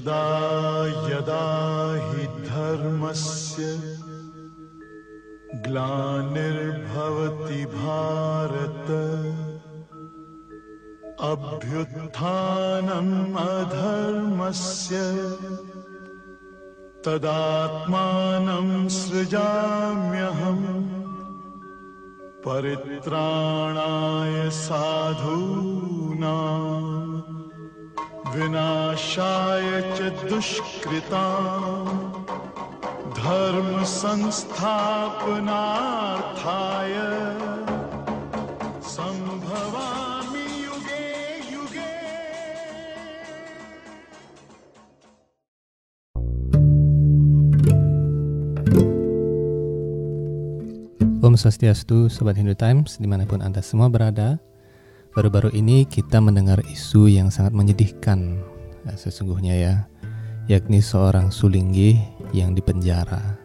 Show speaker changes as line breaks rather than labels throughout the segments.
यदा यदा हि धर्मस्य ग्लानिर्भवति भारत अभ्युत्थानम् अधर्मस्य तदात्मानं सृजाम्यहम् परित्राणाय साधूनाम् विनाशाय च दुष्कृता धर्म संस्थापनार्थाय संभवामि युगे युगे
Om Swastiastu, Sobat Hindu Times, dimanapun Anda semua berada. Baru-baru ini kita mendengar isu yang sangat menyedihkan ya, sesungguhnya ya, yakni seorang sulinggi yang dipenjara.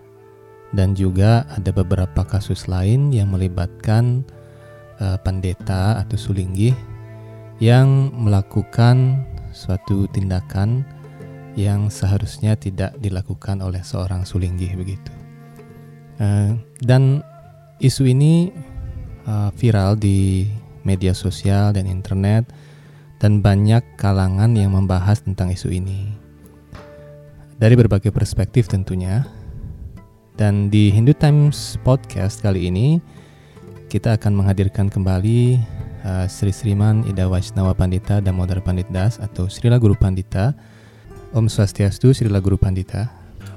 Dan juga ada beberapa kasus lain yang melibatkan eh, pendeta atau sulinggi yang melakukan suatu tindakan yang seharusnya tidak dilakukan oleh seorang sulinggi begitu. Eh, dan Isu ini uh, viral di media sosial dan internet dan banyak kalangan yang membahas tentang isu ini. Dari berbagai perspektif tentunya. Dan di Hindu Times podcast kali ini kita akan menghadirkan kembali uh, Sri Sriman Ida Vaisnawa Pandita Damodar Pandit Das atau Srila Guru Pandita. Om Swastiastu Srila Guru Pandita.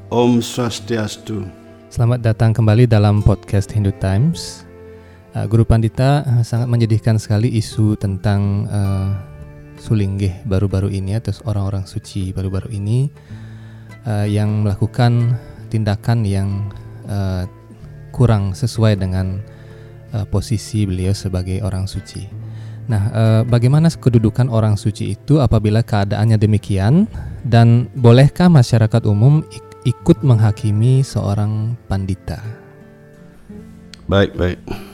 Om Swastiastu.
Selamat datang kembali dalam podcast Hindu Times. Uh, Guru Pandita uh, sangat menyedihkan sekali isu tentang uh, sulinggih baru-baru ini atau orang-orang suci baru-baru ini uh, yang melakukan tindakan yang uh, kurang sesuai dengan uh, posisi beliau sebagai orang suci. Nah, uh, bagaimana kedudukan orang suci itu apabila keadaannya demikian dan bolehkah masyarakat umum ik- ikut menghakimi seorang pandita?
Baik, baik.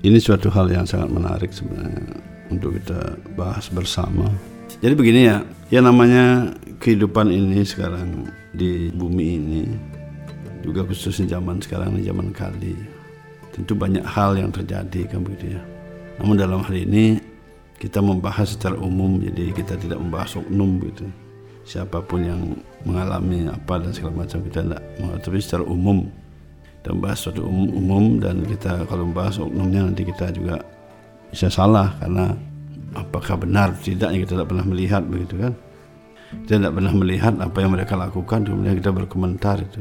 Ini suatu hal yang sangat menarik sebenarnya untuk kita bahas bersama. Jadi begini ya, ya namanya kehidupan ini sekarang di bumi ini juga khususnya zaman sekarang ini zaman kali tentu banyak hal yang terjadi kan begitu ya. Namun dalam hal ini kita membahas secara umum jadi kita tidak membahas oknum gitu. Siapa pun yang mengalami apa dan segala macam kita tidak tapi secara umum kita membahas suatu umum, umum dan kita kalau membahas oknumnya nanti kita juga bisa salah karena apakah benar tidaknya kita tidak pernah melihat begitu kan? Kita tidak pernah melihat apa yang mereka lakukan kemudian kita berkomentar itu.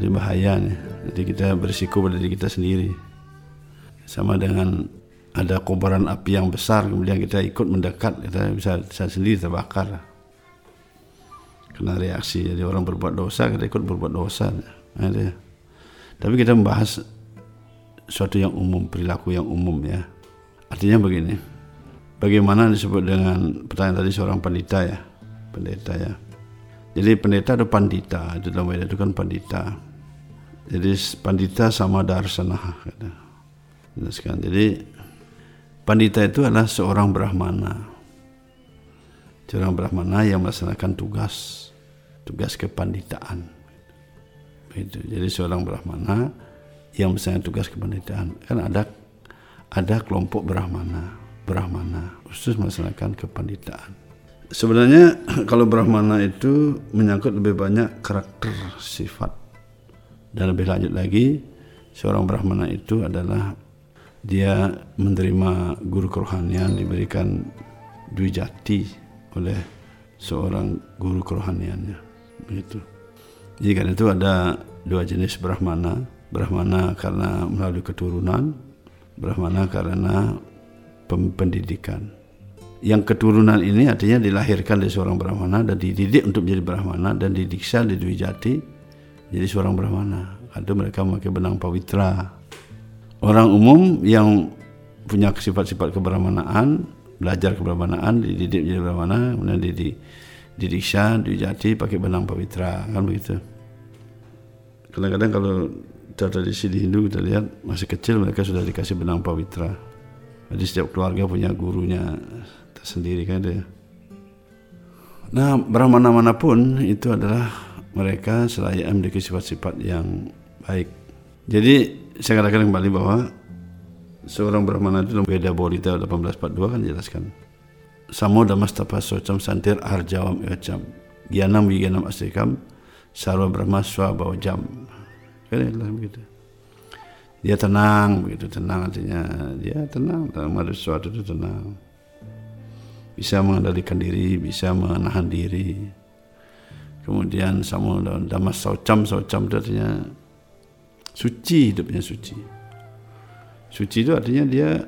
Jadi bahaya nih. Jadi kita berisiko pada diri kita sendiri. Sama dengan ada kobaran api yang besar kemudian kita ikut mendekat kita bisa, bisa sendiri terbakar. Kena reaksi. Jadi orang berbuat dosa kita ikut berbuat dosa. Nah, dia. Tapi kita membahas suatu yang umum perilaku yang umum ya. Artinya begini bagaimana disebut dengan pertanyaan tadi seorang pandita ya pendeta ya. Jadi pendeta ada pandita itu dalam Weda itu kan pandita. Jadi pandita sama darsana. Jadi pandita itu adalah seorang brahmana. Seorang brahmana yang melaksanakan tugas tugas kepanditaan itu. Jadi seorang brahmana yang melaksanakan tugas kepanditaan kan ada ada kelompok brahmana brahmana khusus melaksanakan kepanditaan sebenarnya kalau brahmana itu menyangkut lebih banyak karakter sifat. Dan lebih lanjut lagi seorang brahmana itu adalah dia menerima guru kerohanian diberikan dwijati oleh seorang guru kerohaniannya. Begitu jadi karena itu ada dua jenis brahmana. Brahmana karena melalui keturunan brahmana karena pendidikan. Yang keturunan ini artinya dilahirkan dari seorang brahmana dan dididik untuk menjadi brahmana dan didiksa di Dwijati jadi seorang brahmana. Itu mereka memakai benang pawitra. Orang umum yang punya sifat-sifat kebrahmanaan belajar kebrahmanaan dididik menjadi brahmana kemudian dididik didiksa dijati pakai benang pawitra kan begitu kadang-kadang kalau tradisi di Hindu kita lihat masih kecil mereka sudah dikasih benang pawitra jadi setiap keluarga punya gurunya tersendiri kan dia Nah, Brahmana mana pun itu adalah mereka selain memiliki sifat-sifat yang baik. Jadi saya katakan kembali bahwa seorang Brahmana itu dalam Veda Borita 1842 kan jelaskan. Samo tapas socam santir arjawam yacam. Gyanam wiganam astikam sarwa brahma jam. Kan adalah begitu. Dia tenang begitu, tenang artinya dia tenang dalam ada sesuatu itu tenang. Bisa mengendalikan diri, bisa menahan diri. Kemudian sama damas saucam, saucam itu artinya suci hidupnya suci. Suci itu artinya dia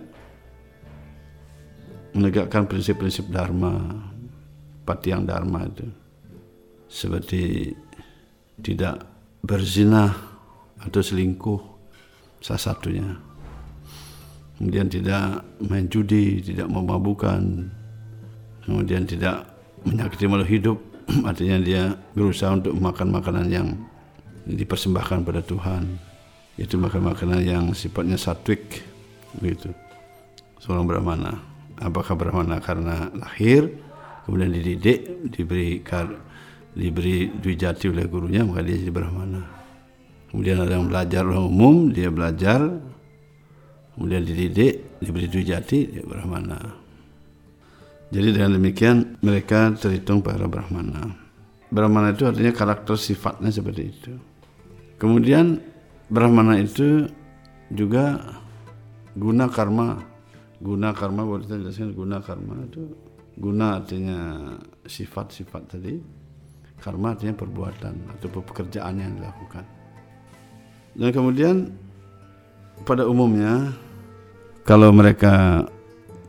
menegakkan prinsip-prinsip dharma, patiang dharma itu. Seperti tidak berzina atau selingkuh salah satunya. Kemudian tidak main judi, tidak memabukan. Kemudian tidak menyakiti makhluk hidup, artinya dia berusaha untuk makan makanan yang dipersembahkan pada Tuhan. Itu makan makanan yang sifatnya satwik begitu. Seorang brahmana. Apakah brahmana karena lahir, kemudian dididik, diberi diberi dwijati oleh gurunya, maka dia jadi brahmana. Kemudian ada yang belajar orang umum, dia belajar, kemudian dididik, diberi dwijati, dia brahmana. Jadi dengan demikian mereka terhitung para brahmana. Brahmana itu artinya karakter sifatnya seperti itu. Kemudian brahmana itu juga guna karma guna karma boleh kita jelaskan? Guna karma itu guna artinya sifat-sifat tadi. Karma artinya perbuatan atau pekerjaan yang dilakukan. Dan kemudian pada umumnya kalau mereka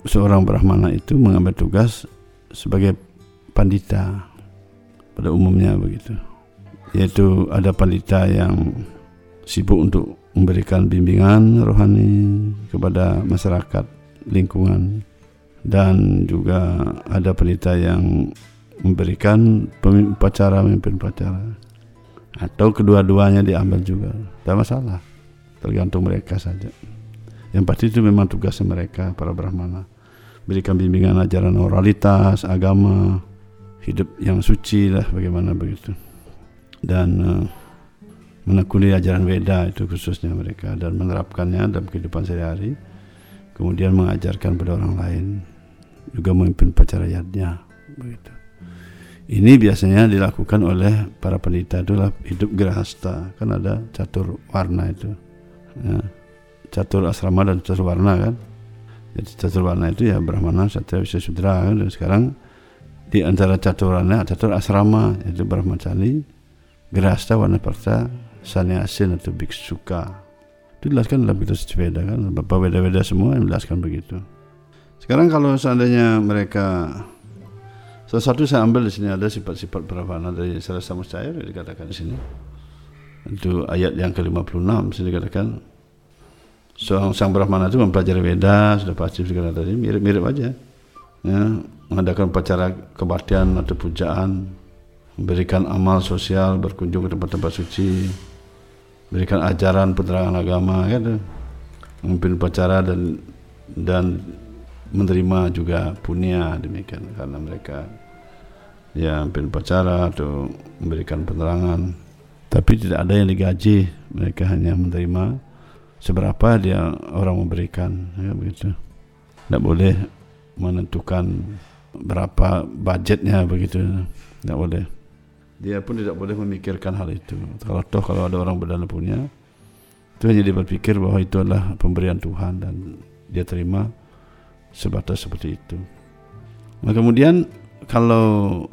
seorang brahmana itu mengambil tugas sebagai pandita pada umumnya begitu. Yaitu ada pandita yang sibuk untuk memberikan bimbingan rohani kepada masyarakat lingkungan. Dan juga ada pelita yang memberikan pemimpin upacara memimpin upacara. Atau kedua-duanya diambil juga. Tidak masalah. Tergantung mereka saja. Yang pasti itu memang tugasnya mereka para brahmana. Berikan bimbingan ajaran moralitas agama hidup yang suci lah bagaimana begitu. Dan uh, menekuni ajaran Weda itu khususnya mereka dan menerapkannya dalam kehidupan sehari-hari kemudian mengajarkan pada orang lain. Juga memimpin upacara yadnya begitu. Ini biasanya dilakukan oleh para pendeta itulah hidup gerahasta. Kan ada catur warna itu. Ya. catur asrama dan catur warna kan. Jadi catur warna itu ya brahmana satria bisa sudra kan. Dan sekarang di antara catur warna catur asrama yaitu brahmacari gerahasta warna perta sanyasin atau biksuka dijelaskan dalam kitab suci Veda kan, Bapak Veda-Veda semua yang menjelaskan begitu. Sekarang kalau seandainya mereka salah satu saya ambil di sini ada sifat-sifat brahmana dari salah satu cair dikatakan di sini. Itu ayat yang ke-56 sini dikatakan seorang sang brahmana itu mempelajari Veda sudah pasti dikatakan tadi mirip-mirip aja. Ya, mengadakan upacara kebaktian atau pujaan, memberikan amal sosial, berkunjung ke tempat-tempat suci, berikan ajaran penerangan agama gitu memimpin upacara dan dan menerima juga punya demikian. Karena mereka ya memimpin upacara atau memberikan penerangan. Tapi tidak ada yang digaji mereka hanya menerima seberapa dia orang memberikan ya begitu. Tidak boleh menentukan berapa budgetnya begitu. Tidak boleh dia pun tidak boleh memikirkan hal itu. Kalau toh kalau ada orang berdana punya, itu hanya dia berpikir bahwa itu adalah pemberian Tuhan dan dia terima sebatas seperti itu. Nah kemudian kalau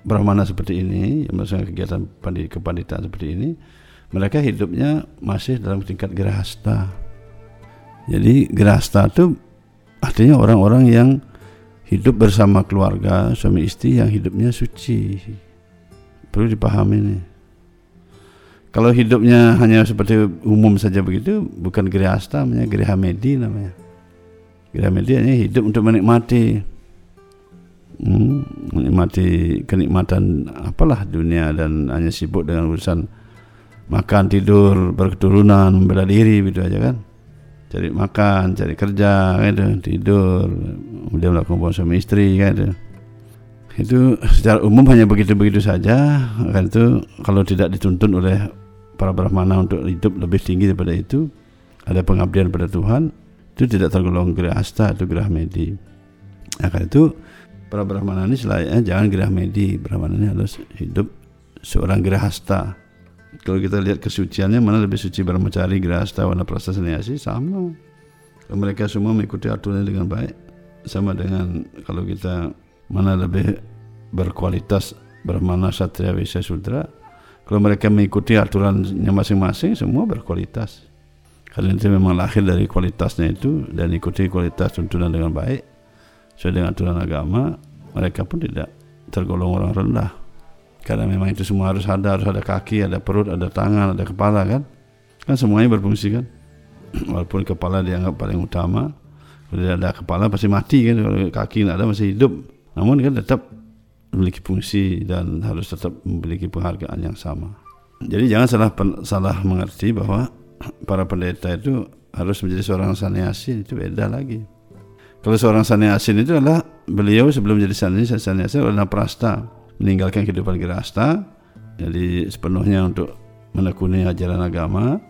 brahmana seperti ini, maksudnya kegiatan pandit, kepanditaan seperti ini, mereka hidupnya masih dalam tingkat gerahasta. Jadi gerahasta itu artinya orang-orang yang hidup bersama keluarga, suami istri yang hidupnya suci perlu dipahami ini. Kalau hidupnya hanya seperti umum saja begitu, bukan grihasta namanya griha medi namanya. Griha medi hanya hidup untuk menikmati hmm, menikmati kenikmatan apalah dunia dan hanya sibuk dengan urusan makan, tidur, berketurunan, membela diri gitu aja kan. Cari makan, cari kerja gitu, tidur, kemudian melakukan suami istri gitu. Itu secara umum hanya begitu-begitu saja. Kan itu kalau tidak dituntun oleh para brahmana untuk hidup lebih tinggi daripada itu ada pengabdian pada Tuhan itu tidak tergolong gerah asta atau gerah medi. Nah, karena itu para brahmana ini selayaknya jangan gerah medi. Brahmana ini harus hidup seorang gerah hasta kalau kita lihat kesuciannya mana lebih suci brahmacari gerah hasta warna prasta sanyasi sama. Mereka semua mengikuti aturannya dengan baik sama dengan kalau kita mana lebih berkualitas bermana satria wisya sudra kalau mereka mengikuti aturannya masing-masing semua berkualitas. Karena itu memang lahir dari kualitasnya itu dan ikuti kualitas tuntunan dengan baik sesuai dengan aturan agama mereka pun tidak tergolong orang rendah. Karena memang itu semua harus ada harus ada kaki ada perut ada tangan ada kepala kan? Kan semuanya berfungsi kan? Walaupun kepala dianggap paling utama kalau tidak ada kepala pasti mati kan? Kalau kaki tidak ada masih hidup. Namun kan tetap memiliki fungsi dan harus tetap memiliki penghargaan yang sama. Jadi jangan salah salah mengerti bahwa para pendeta itu harus menjadi seorang sanyasi itu beda lagi. Kalau seorang sanyasi itu adalah beliau sebelum menjadi sanyasi, sanyasi adalah prasta meninggalkan kehidupan gerasta jadi sepenuhnya untuk menekuni ajaran agama,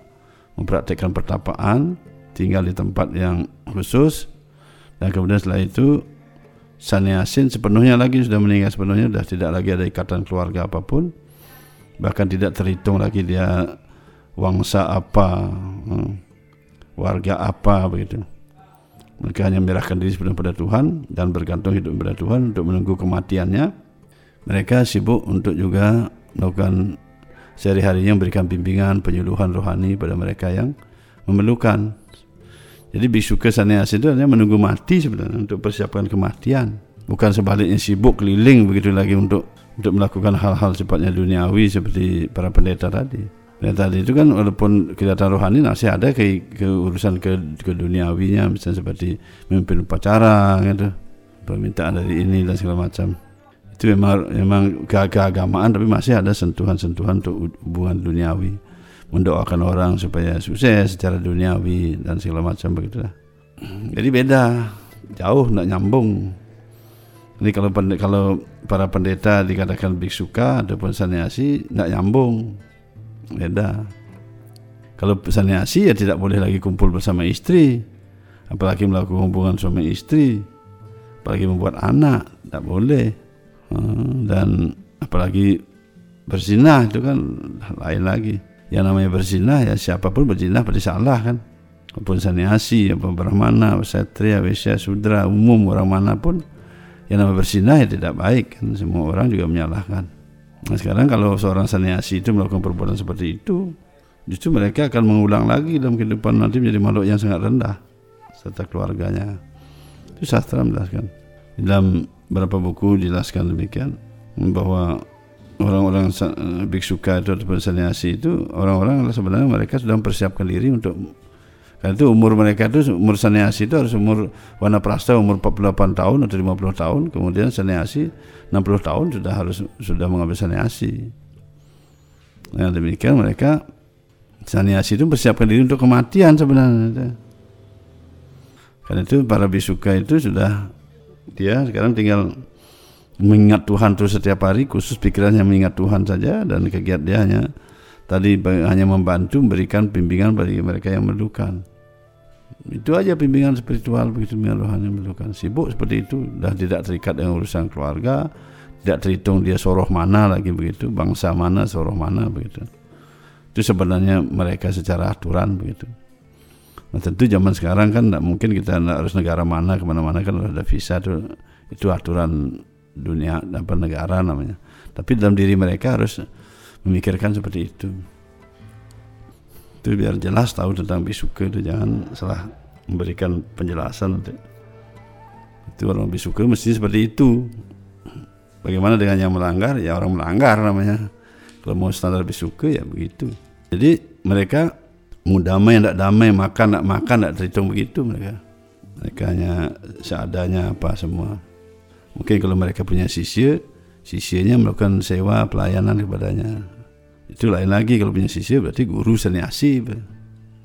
mempraktekkan pertapaan, tinggal di tempat yang khusus dan kemudian setelah itu Sanyasin sepenuhnya lagi sudah meninggal sepenuhnya sudah tidak lagi ada ikatan keluarga apa pun. Bahkan tidak terhitung lagi dia wangsa apa hmm, warga apa begitu. Mereka hanya menyerahkan diri sepenuhnya pada Tuhan dan bergantung hidup pada Tuhan untuk menunggu kematiannya. Mereka sibuk untuk juga melakukan sehari-harinya memberikan bimbingan penyuluhan rohani pada mereka yang memerlukan jadi bisu kesanias itu hanya menunggu mati sebenarnya untuk persiapkan kematian. Bukan sebaliknya sibuk keliling begitu lagi untuk untuk melakukan hal-hal sifatnya duniawi seperti para pendeta tadi. Dan tadi itu kan walaupun kelihatan rohani masih ada ke, ke urusan ke, ke duniawinya misalnya seperti memimpin upacara gitu, permintaan dari ini dan segala macam. Itu memang memang keagamaan tapi masih ada sentuhan-sentuhan untuk hubungan duniawi mendoakan orang supaya sukses secara duniawi dan segala macam begitulah. Jadi beda, jauh tidak nyambung. Ini kalau kalau para pendeta dikatakan biksuka ataupun sanyasi tidak nyambung, beda. Kalau sanyasi ya tidak boleh lagi kumpul bersama istri, apalagi melakukan hubungan suami istri, apalagi membuat anak, tidak boleh. Hmm, dan apalagi berzinah itu kan lain lagi yang namanya berzina ya siapa pun berzina pasti salah kan. Apa pun saniasi apa brahmana satria wesya sudra umum orang mana pun yang namanya berzina ya tidak baik kan. Semua orang juga menyalahkan. Nah sekarang kalau seorang saniasi itu melakukan perbuatan seperti itu justru mereka akan mengulang lagi dalam kehidupan nanti menjadi makhluk yang sangat rendah serta keluarganya. Itu sastra menjelaskan. Dalam beberapa buku jelaskan demikian bahwa orang-orang eh, biksuka itu ataupun sanyasi itu orang-orang sebenarnya mereka sudah mempersiapkan diri untuk karena itu umur mereka itu umur sanyasi itu harus umur warna prasta umur 48 tahun atau 50 tahun kemudian sanyasi 60 tahun sudah harus sudah mengambil sanyasi nah demikian mereka sanyasi itu mempersiapkan diri untuk kematian sebenarnya. Karena itu para bisuka itu sudah dia sekarang tinggal mengingat Tuhan terus setiap hari khusus pikirannya mengingat Tuhan saja dan kegiatan dia tadi hanya membantu memberikan bimbingan bagi mereka yang memerlukan. Itu aja bimbingan spiritual begitu bimbingan yang memerlukan. Sibuk seperti itu dah tidak terikat dengan urusan keluarga tidak terhitung dia soroh mana lagi begitu bangsa mana soroh mana begitu. Itu sebenarnya mereka secara aturan begitu. Nah tentu zaman sekarang kan tidak mungkin kita harus negara mana ke mana-mana kan ada visa itu itu aturan dunia apa negara namanya. Tapi dalam diri mereka harus memikirkan seperti itu. Itu biar jelas tahu tentang bisuke itu. Jangan salah memberikan penjelasan itu. Orang bisuke mesti seperti itu. Bagaimana dengan yang melanggar? Ya orang melanggar namanya. Kalau mau standar bisuke ya begitu. Jadi mereka mau damai tidak damai makan tidak makan tidak terhitung begitu mereka. Mereka hanya seadanya apa semua Mungkin kalau mereka punya sisir, sisirnya melakukan sewa pelayanan kepadanya. Itu lain lagi kalau punya sisir berarti guru saniasi.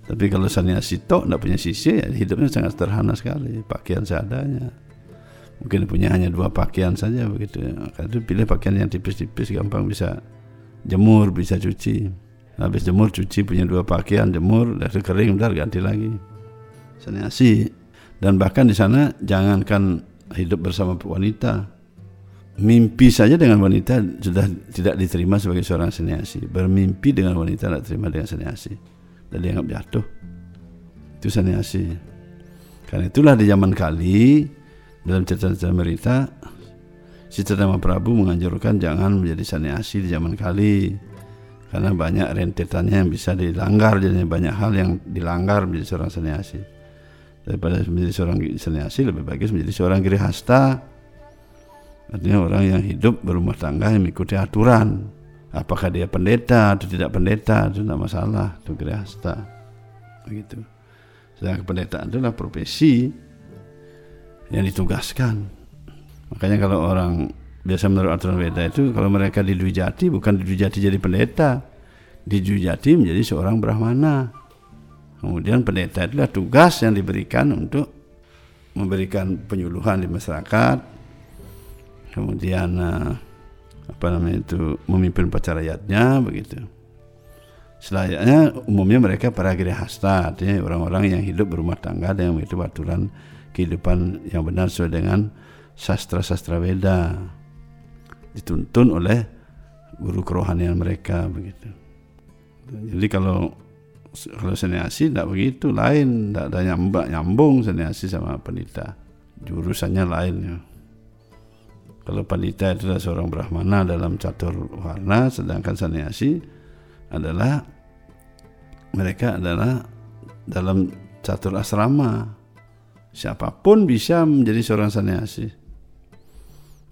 Tapi kalau saniasi tok tidak punya sisir, ya hidupnya sangat sederhana sekali, pakaian seadanya. mungkin punya hanya dua pakaian saja begitu karena itu pilih pakaian yang tipis-tipis gampang bisa jemur bisa cuci habis jemur cuci punya dua pakaian jemur dari kering ntar ganti lagi saniasi dan bahkan di sana jangankan hidup bersama wanita. Mimpi saja dengan wanita sudah tidak diterima sebagai seorang saniasi bermimpi dengan wanita tidak terima dengan saniasi dan dianggap jatuh. Itu saniasi karena itulah di zaman kali dalam cerita-cerita merita Citratama Prabu menganjurkan jangan menjadi saniasi di zaman kali. Karena banyak rentetannya yang bisa dilanggar jadi banyak hal yang dilanggar menjadi seorang saniasi daripada menjadi seorang saniasi lebih bagus menjadi seorang grihasta artinya orang yang hidup berumah tangga yang mengikuti aturan. Apakah dia pendeta atau tidak pendeta itu tidak masalah itu grihasta begitu. Sedangkan pendeta adalah profesi yang ditugaskan. Makanya kalau orang biasa menurut aturan Weda itu kalau mereka di bukan di jadi pendeta. Di menjadi seorang Brahmana kemudian pendeta itulah tugas yang diberikan untuk memberikan penyuluhan di masyarakat kemudian uh, apa namanya itu memimpin upacara rakyatnya begitu selayaknya umumnya mereka para grihasta artinya orang-orang yang hidup berumah tangga dengan mengikuti aturan kehidupan yang benar sesuai dengan sastra-sastra Weda dituntun oleh guru kerohanian mereka begitu. Jadi kalau kalau seniasi tidak begitu lain, tidak ada nyambak nyambung seniasi sama pendeta. Jurusannya lain ya. Kalau pendeta itu adalah seorang brahmana dalam catur warna, sedangkan seniasi adalah mereka adalah dalam catur asrama. Siapa pun bisa menjadi seorang seniasi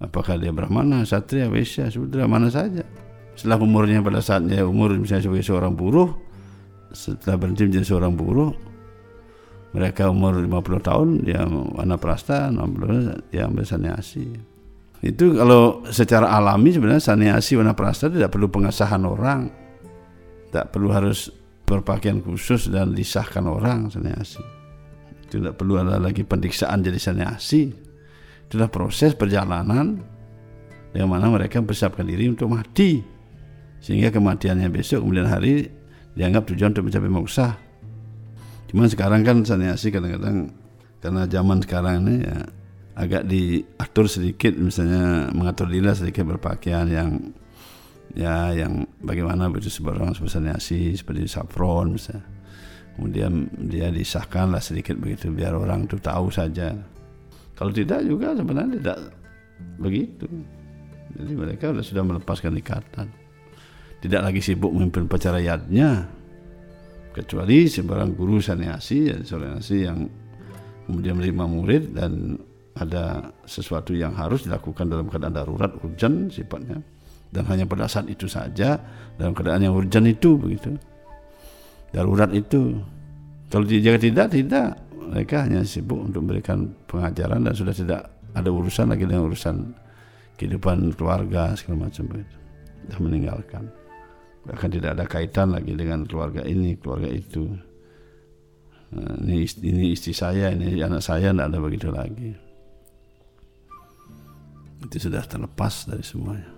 apakah dia brahmana, satria, wesya, sudra, mana saja. Setelah umurnya pada saatnya umur misalnya sebagai seorang buruh, setelah berhenti menjadi seorang buruh, mereka umur 50 tahun, dia anak prasta, 60 dia ambil saniasi. Itu kalau secara alami sebenarnya saniasi warna prasta tidak perlu pengasahan orang. Tidak perlu harus berpakaian khusus dan disahkan orang saniasi. Tidak perlu ada lagi pendiksaan jadi saniasi itulah proses perjalanan yang mana mereka persiapkan diri untuk mati sehingga kematiannya besok kemudian hari dianggap tujuan untuk mencapai moksa cuman sekarang kan saniasi kadang-kadang karena zaman sekarang ini ya agak diatur sedikit misalnya mengatur diri sedikit berpakaian yang ya yang bagaimana begitu seorang saniasi seperti saffron misalnya kemudian dia disahkan lah sedikit begitu biar orang itu tahu saja kalau tidak juga sebenarnya tidak begitu. Jadi mereka sudah melepaskan ikatan. Tidak lagi sibuk memimpin yadnya. Kecuali seorang guru saniasi, seorang saniasi yang kemudian menerima murid dan ada sesuatu yang harus dilakukan dalam keadaan darurat urgent sifatnya dan hanya pada saat itu saja dalam keadaan yang urgent itu begitu darurat itu kalau jika tidak tidak mereka hanya sibuk untuk memberikan pengajaran dan sudah tidak ada urusan lagi dengan urusan kehidupan keluarga segala macam begitu. Sudah meninggalkan. Bahkan tidak ada kaitan lagi dengan keluarga ini, keluarga itu. Nah, ini, ini istri saya, ini anak saya, tidak ada begitu lagi. Itu sudah terlepas dari semuanya.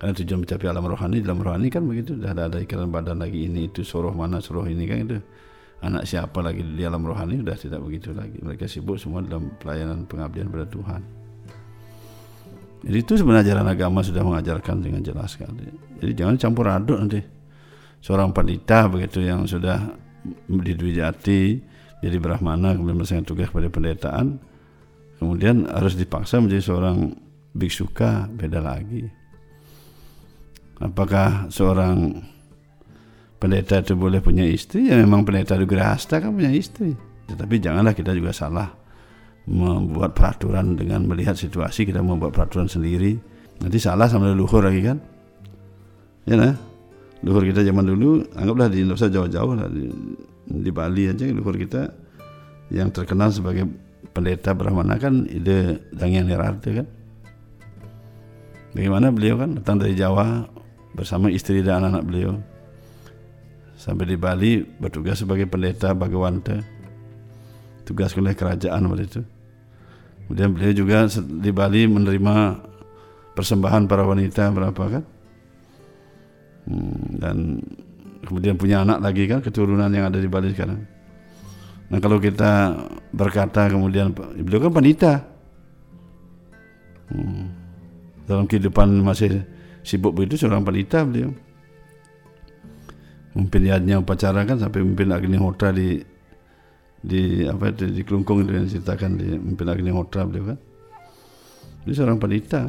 Karena tujuan mencapai alam rohani, dalam rohani kan begitu, sudah ada, ada ikatan badan lagi ini, itu suruh mana, suruh ini kan itu anak siapa lagi di dalam rohani sudah tidak begitu lagi mereka sibuk semua dalam pelayanan pengabdian pada Tuhan jadi itu sebenarnya ajaran agama sudah mengajarkan dengan jelas sekali. Jadi jangan campur aduk nanti. Seorang pandita begitu yang sudah di Dwi Jati jadi Brahmana kemudian melaksanakan tugas pada pendetaan kemudian harus dipaksa menjadi seorang biksuka beda lagi. Apakah seorang pendeta itu boleh punya istri? Ya memang pendeta di Grahasta kan punya istri. Tetapi janganlah kita juga salah membuat peraturan dengan melihat situasi kita membuat peraturan sendiri. Nanti salah sama leluhur lagi kan? Ya nah leluhur kita zaman dulu anggaplah di Indonesia jauh-jauh lah di, di Bali aja leluhur kita yang terkenal sebagai pendeta Brahmana kan ide Dangian Herarte kan? Bagaimana beliau kan datang dari Jawa bersama istri dan anak-anak beliau. Sampai di Bali bertugas sebagai pendeta Bagawanta tugas oleh kerajaan waktu itu Kemudian beliau juga di Bali menerima persembahan para wanita berapa kan? Hmm, dan kemudian punya anak lagi kan keturunan yang ada di Bali sekarang. Nah kalau kita berkata kemudian beliau kan wanita hmm, dalam kehidupan masih sibuk begitu seorang wanita beliau memimpin upacara kan sampai memimpin Agnihotra di di apa itu di Kelungkung itu yang ceritakan di memimpin Agnihotra beliau kan. Dia seorang wanita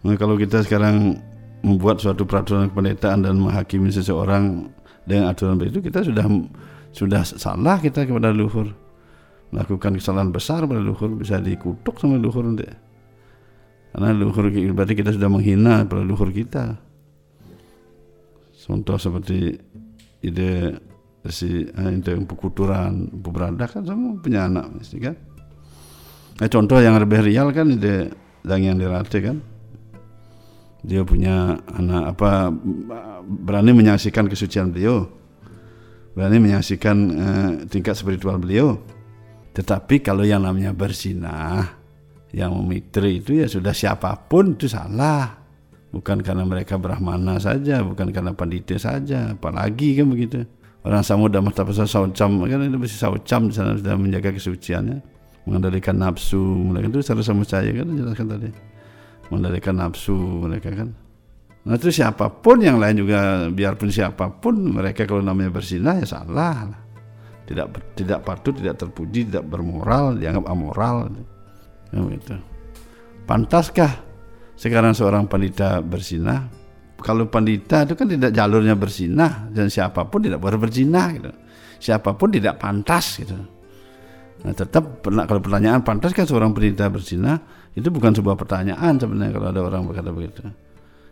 nah, kalau kita sekarang membuat suatu peraturan kependetaan dan menghakimi seseorang dengan aturan begitu kita sudah sudah salah kita kepada leluhur melakukan kesalahan besar pada leluhur bisa dikutuk sama leluhur nanti. Karena leluhur berarti kita sudah menghina pada leluhur kita. Contoh seperti ide si eh, ide pekuturan berada kan semua punya anak mesti kan. Nah, contoh yang lebih real kan ide yang dirate kan. Dia punya anak apa berani menyaksikan kesucian beliau. Berani menyaksikan eh, tingkat spiritual beliau. Tetapi kalau yang namanya bersinah yang memitri itu ya sudah siapa pun itu salah. Bukan karena mereka brahmana saja bukan karena pandita saja apalagi kan begitu orang Samudra Matapasa Saucam kan itu mesti Saucam di sana sudah menjaga kesuciannya mengendalikan nafsu mereka itu secara sama saya kan? Jelaskan tadi. Mengendalikan nafsu mereka kan? Nah itu siapa pun yang lain juga biarpun siapa pun mereka kalau namanya bersinah ya salah tidak tidak patut tidak terpuji tidak bermoral dianggap amoral. Ya, gitu. pantaskah sekarang seorang pandita bersinah kalau pandita itu kan tidak jalurnya bersinah dan siapa pun tidak boleh bersinah gitu. Siapa pun tidak pantas gitu. Nah tetap kalau pertanyaan pantas kan seorang pandita bersinah itu bukan sebuah pertanyaan sebenarnya kalau ada orang berkata begitu.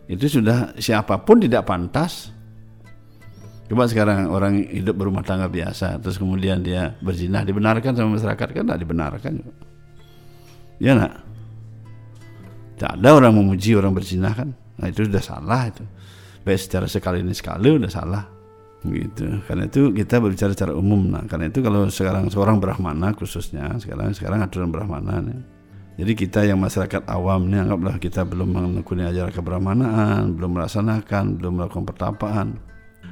Itu sudah siapa pun tidak pantas. Coba sekarang orang hidup berumah tangga biasa terus kemudian dia berzinah dibenarkan sama masyarakat kan tidak dibenarkan. Ya nak tak ada orang memuji orang berzinah kan nah itu sudah salah itu. Baik secara sekali ini sekali sudah salah. Gitu. Karena itu kita berbicara secara umum. Nah karena itu kalau sekarang seorang brahmana khususnya sekarang sekarang aturan brahmana nih, jadi kita yang masyarakat awam nih anggaplah kita belum menekuni ajaran kebrahmanaan, belum melaksanakan, belum melakukan pertapaan.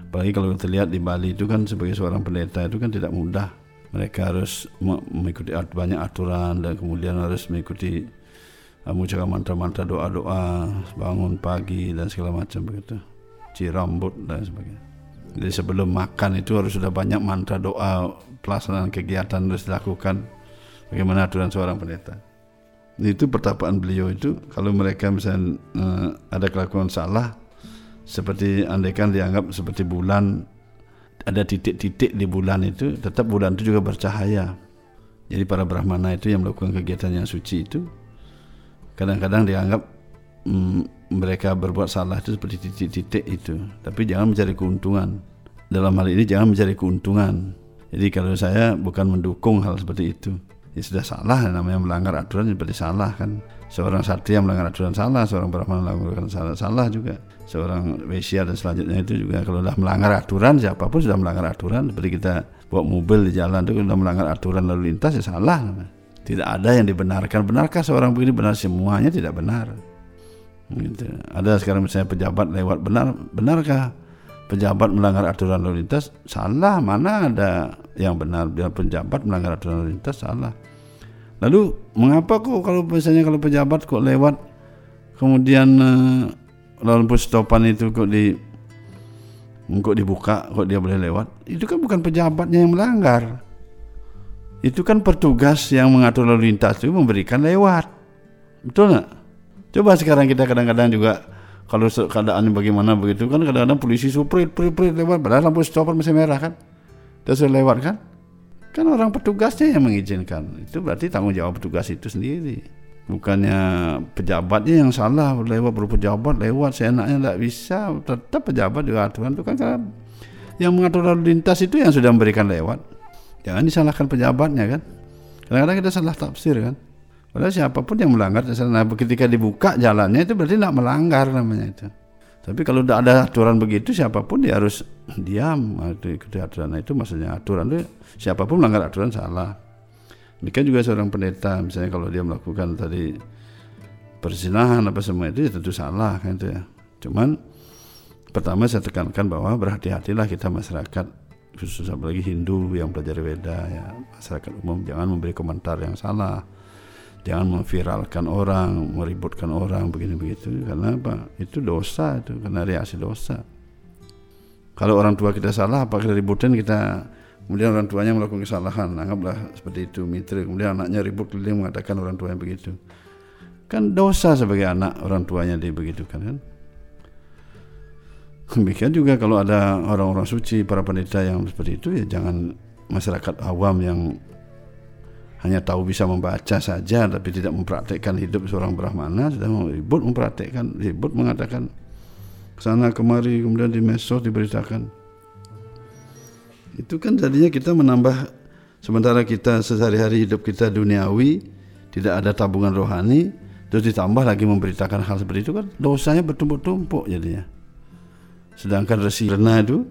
Apalagi kalau kita lihat di Bali itu kan sebagai seorang pendeta itu kan tidak mudah. Mereka harus mengikuti banyak aturan dan kemudian harus mengikuti mengucapkan mantra-mantra doa-doa, bangun pagi dan segala macam begitu. Cirambut dan sebagainya. Jadi sebelum makan itu harus sudah banyak mantra doa, pelaksanaan kegiatan harus dilakukan. Bagaimana aturan seorang pendeta itu pertapaan beliau itu kalau mereka misalnya uh, ada kelakuan salah seperti andaikan dianggap seperti bulan ada titik-titik di bulan itu tetap bulan itu juga bercahaya jadi para brahmana itu yang melakukan kegiatan yang suci itu kadang-kadang dianggap um, mereka berbuat salah itu seperti titik-titik itu. Tapi jangan mencari keuntungan. Dalam hal ini jangan mencari keuntungan. Jadi kalau saya bukan mendukung hal seperti itu ya sudah salah. Namanya melanggar aturan seperti salah kan. Seorang satria melanggar aturan salah seorang brahmana melanggar salah salah juga. Seorang Wesia dan selanjutnya itu juga kalau sudah melanggar aturan siapa pun sudah melanggar aturan. Seperti kita bawa mobil di jalan itu sudah melanggar aturan lalu lintas ya salah. namanya. Tidak ada yang dibenarkan. Benarkah seorang begini? Benar semuanya tidak benar. Gitu. ada sekarang misalnya pejabat lewat benar benarkah? Pejabat melanggar aturan lalu lintas? Salah. Mana ada yang benar? Biar pejabat melanggar aturan lalu lintas salah. Lalu mengapa kok kalau misalnya kalau pejabat kok lewat kemudian uh, lampu stopan itu kok di kok dibuka kok dia boleh lewat? Itu kan bukan pejabatnya yang melanggar itu kan petugas yang mengatur lalu lintas itu memberikan lewat. Betul nggak? Coba sekarang kita kadang-kadang juga kalau keadaannya bagaimana begitu kan kadang-kadang polisi suprit prit prit lewat padahal lampu stopan masih merah kan? Terus lewat kan? Kan orang petugasnya yang mengizinkan. Itu berarti tanggung jawab petugas itu sendiri. Bukannya pejabatnya yang salah lewat berupa pejabat lewat seenaknya tidak bisa tetap pejabat juga aturan itu kan karena yang mengatur lalu lintas itu yang sudah memberikan lewat jangan disalahkan pejabatnya kan kadang-kadang kita salah tafsir kan Padahal siapa pun yang melanggar nah, ketika dibuka jalannya itu berarti tidak melanggar namanya itu. Tapi kalau tidak ada aturan begitu siapa pun dia harus diam itu ikuti aturan. Nah, itu maksudnya aturan itu siapa pun melanggar aturan salah. Demikian juga seorang pendeta, misalnya kalau dia melakukan tadi perzinahan apa semua itu ya tentu salah kan itu ya. Cuman pertama saya tekankan bahwa berhati-hatilah kita masyarakat khusus apalagi Hindu yang belajar Weda ya masyarakat umum jangan memberi komentar yang salah. Jangan memviralkan orang meributkan orang begini begitu karena apa? Itu dosa itu karena reaksi dosa. Kalau orang tua kita salah apa kita ributin kita kemudian orang tuanya melakukan kesalahan anggaplah seperti itu mitra kemudian anaknya ribut keliling mengatakan orang tuanya begitu. Kan dosa sebagai anak orang tuanya dia begitu kan kan Demikian juga kalau ada orang-orang suci, para pendeta yang seperti itu ya jangan masyarakat awam yang hanya tahu bisa membaca saja tapi tidak mempraktekkan hidup seorang brahmana sudah ribut mempraktekkan ribut mengatakan sana kemari kemudian di medsos diberitakan. Itu kan jadinya kita menambah sementara kita sehari-hari hidup kita duniawi tidak ada tabungan rohani terus ditambah lagi memberitakan hal seperti itu kan dosanya bertumpuk-tumpuk jadinya Sedangkan resi rena itu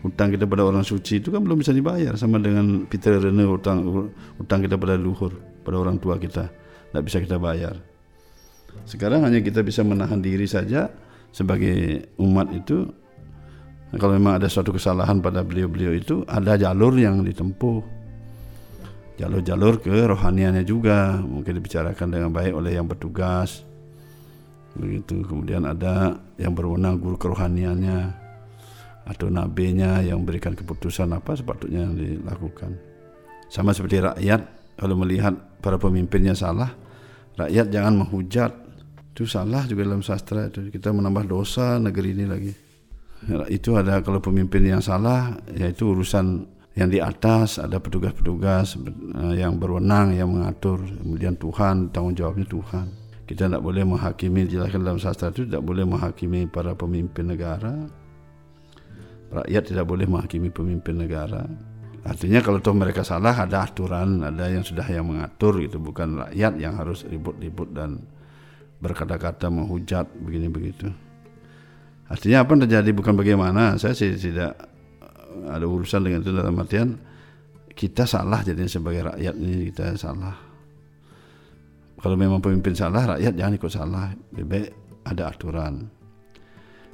hutang kita pada orang suci itu kan belum bisa dibayar sama dengan Peter rena hutang hutang kita pada luhur pada orang tua kita. Tidak bisa kita bayar. Sekarang hanya kita bisa menahan diri saja sebagai umat itu. Kalau memang ada suatu kesalahan pada beliau-beliau itu ada jalur yang ditempuh. Jalur-jalur ke rohaniannya juga. Mungkin dibicarakan dengan baik oleh yang bertugas begitu. Kemudian ada yang berwenang guru kerohaniannya atau nabinya yang memberikan keputusan apa sepatutnya dilakukan. Sama seperti rakyat kalau melihat para pemimpinnya salah rakyat jangan menghujat. Itu salah juga dalam sastra itu. Kita menambah dosa negeri ini lagi. Itu ada kalau pemimpin yang salah yaitu urusan yang di atas ada petugas-petugas eh, yang berwenang yang mengatur. Kemudian Tuhan tanggung jawabnya Tuhan kita tidak boleh menghakimi jelaskan dalam sastra itu tidak boleh menghakimi para pemimpin negara. Rakyat tidak boleh menghakimi pemimpin negara. Artinya kalau toh mereka salah ada aturan ada yang sudah yang mengatur gitu bukan rakyat yang harus ribut-ribut dan berkata-kata menghujat begini begitu artinya apa yang terjadi? Bukan bagaimana. Saya sih tidak ada urusan dengan itu dalam artian kita salah jadinya sebagai rakyat ini kita salah kalau memang pemimpin salah, rakyat jangan ikut salah. Lebih ada aturan.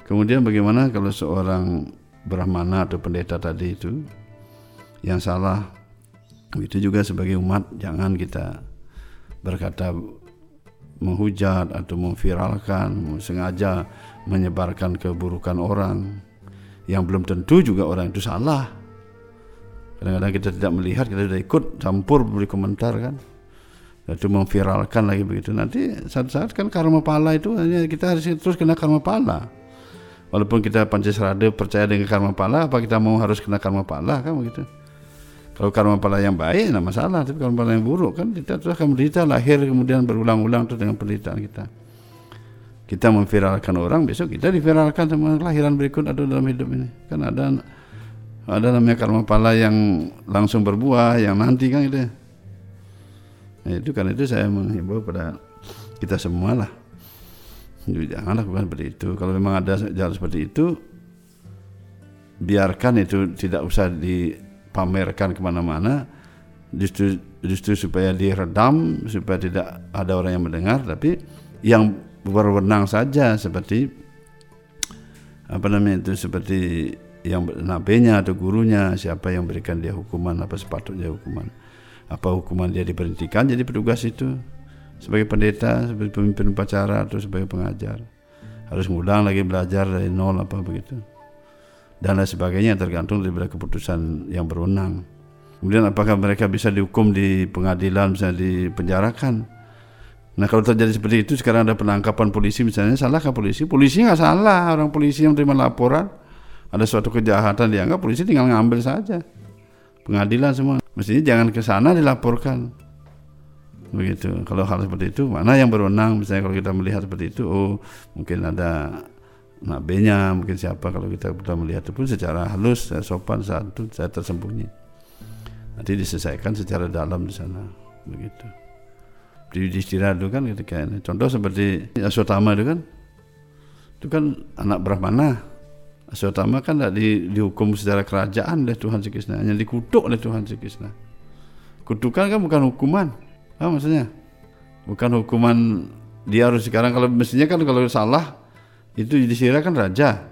Kemudian bagaimana kalau seorang brahmana atau pendeta tadi itu yang salah itu juga sebagai umat jangan kita berkata menghujat atau memviralkan sengaja menyebarkan keburukan orang yang belum tentu juga orang itu salah kadang-kadang kita tidak melihat kita sudah ikut campur beri komentar kan itu memviralkan lagi begitu. Nanti saat-saat kan karma pala itu hanya kita harus terus kena karma pala. Walaupun kita pancasrada percaya dengan karma pala apa kita mau harus kena karma pala kan begitu? Kalau karma pala yang baik tidak masalah. Tapi karma pala yang buruk kan kita terus akan menderita lahir kemudian berulang-ulang terus dengan penderitaan kita. Kita memviralkan orang besok kita diviralkan sama kelahiran berikut atau dalam hidup ini. Kan ada ada namanya karma pala yang langsung berbuah yang nanti kan itu Nah, itu karena itu saya menghimbau pada kita semua lah. Jangan lakukan seperti itu. Kalau memang ada jalan seperti itu, biarkan itu tidak usah dipamerkan ke mana-mana. Justru, justru supaya diredam, supaya tidak ada orang yang mendengar. Tapi yang berwenang saja seperti apa namanya itu seperti yang nabinya atau gurunya siapa yang berikan dia hukuman apa sepatutnya hukuman apa hukuman dia diberhentikan jadi petugas itu sebagai pendeta, sebagai pemimpin upacara atau sebagai pengajar. Harus ngulang lagi belajar dari nol apa begitu. Dan lain sebagainya tergantung daripada keputusan yang berwenang. Kemudian apakah mereka bisa dihukum di pengadilan, bisa dipenjarakan? Nah kalau terjadi seperti itu sekarang ada penangkapan polisi misalnya salahkah polisi? Polisi nggak salah orang polisi yang terima laporan ada suatu kejahatan dianggap polisi tinggal ngambil saja pengadilan semua. Mestinya jangan ke sana dilaporkan. Begitu. Kalau hal seperti itu mana yang berwenang? Misalnya kalau kita melihat seperti itu oh mungkin ada nabinya mungkin siapa kalau kita sudah melihat itu pun secara halus sopan santun saya tersembunyi. Nanti diselesaikan secara dalam di sana. Begitu. Di Yudhistira itu kan ketika ini. Contoh seperti Aswatama itu kan itu kan anak Brahmana Aswatama kan tidak di, dihukum secara kerajaan oleh Tuhan Sri Krishna, hanya dikutuk oleh Tuhan Sri Krishna. Kutukan kan bukan hukuman. Apa maksudnya? Bukan hukuman dia harus sekarang kalau mestinya kan kalau salah itu disirai kan raja.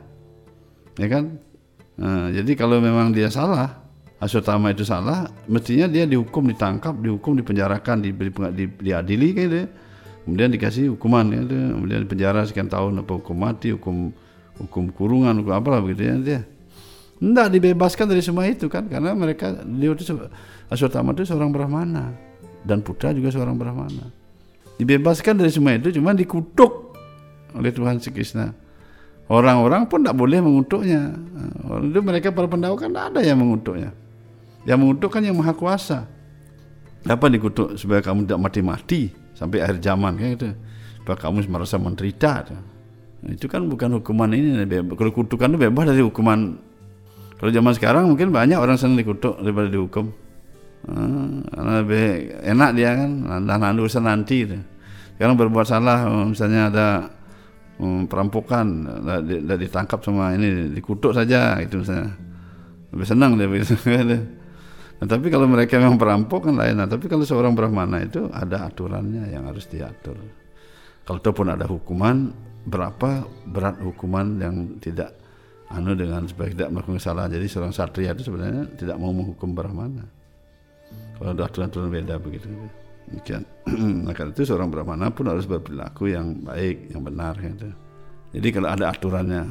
Ya kan? Nah, jadi kalau memang dia salah, Aswatama itu salah, mestinya dia dihukum, ditangkap, dihukum, dipenjarakan, diberi di, diadili kayak gitu. Kemudian dikasih hukuman ya, kemudian penjara sekian tahun apa hukum mati, hukum hukum kurungan, hukum apa begitu ya dia. Enggak dibebaskan dari semua itu kan karena mereka dia itu Aswatama itu seorang brahmana dan putra juga seorang brahmana. Dibebaskan dari semua itu cuma dikutuk oleh Tuhan Sri Krishna. Orang-orang pun tidak boleh mengutuknya. Orang itu mereka para pendawa kan tidak ada yang mengutuknya. Yang mengutuk kan yang maha kuasa. Apa dikutuk supaya kamu tidak mati-mati sampai akhir zaman kan itu. Supaya kamu merasa menderita. Nah, itu kan bukan hukuman ini. Kalau kutukan itu bebas dari hukuman. Kalau zaman sekarang mungkin banyak orang senang dikutuk daripada dihukum. Hmm, karena lebih enak dia kan, nah, nah, urusan nanti. Itu. Sekarang berbuat salah, misalnya ada hmm, perampokan, dah ditangkap sama ini, dikutuk saja, itu misalnya. Lebih senang dia begitu. Nah, tapi kalau mereka memang perampok kan lain. Nah, tapi kalau seorang brahmana itu ada aturannya yang harus diatur. Kalau itu pun ada hukuman, berapa berat hukuman yang tidak anu dengan supaya tidak melakukan kesalahan. Jadi seorang satria itu sebenarnya tidak mau menghukum brahmana. Kalau ada aturan-aturan beda begitu. Demikian. nah, karena itu seorang brahmana pun harus berperilaku yang baik, yang benar gitu. Jadi kalau ada aturannya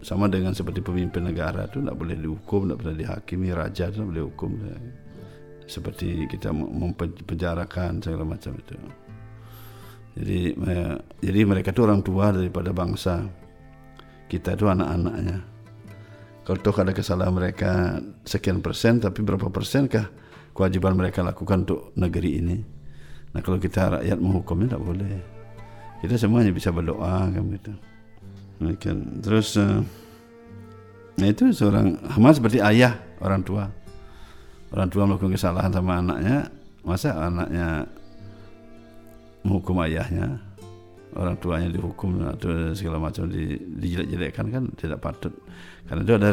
sama dengan seperti pemimpin negara itu tidak boleh dihukum, tidak boleh dihakimi raja itu tidak boleh hukum. Seperti kita mempenjarakan segala macam itu. Jadi eh, jadi mereka itu orang tua daripada bangsa. Kita itu anak-anaknya. Kalau toh ada kesalahan mereka sekian persen, tapi berapa persenkah kewajiban mereka lakukan untuk negeri ini? Nah kalau kita rakyat menghukumnya tidak boleh. Kita semuanya bisa berdoa kan gitu. Demikian. Terus eh, nah itu seorang sama seperti ayah orang tua. Orang tua melakukan kesalahan sama anaknya, masa anaknya menghukum ayahnya, orang tuanya dihukum atau segala macam di, dijelek-jelekkan kan tidak patut. Karena itu ada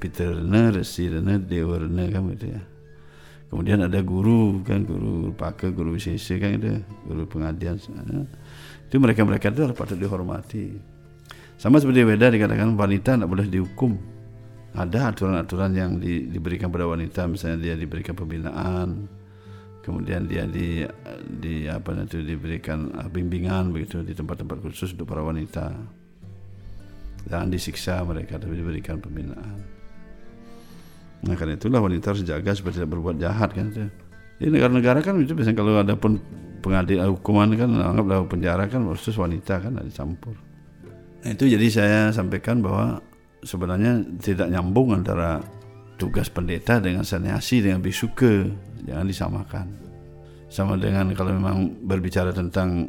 Peterna, Resirna, Dewarna kan gitu ya. Kemudian ada guru kan, guru pakai, guru wisese kan itu, guru pengadilan. Itu mereka-mereka itu patut dihormati. Sama seperti Weda dikatakan wanita tidak boleh dihukum. Ada aturan-aturan yang di, diberikan pada wanita, misalnya dia diberikan pembinaan, kemudian dia di, di apa itu diberikan bimbingan begitu di tempat-tempat khusus untuk para wanita. Jangan disiksa mereka, tapi diberikan pembinaan. Nah karena itulah wanita harus jaga supaya tidak berbuat jahat kan itu. Di negara-negara kan itu biasanya kalau ada pun pengadilan hukuman kan anggaplah penjara kan khusus wanita kan ada campur. Nah, itu jadi saya sampaikan bahwa sebenarnya tidak nyambung antara tugas pendeta dengan sanyasi dengan bisuke jangan disamakan. Sama dengan kalau memang berbicara tentang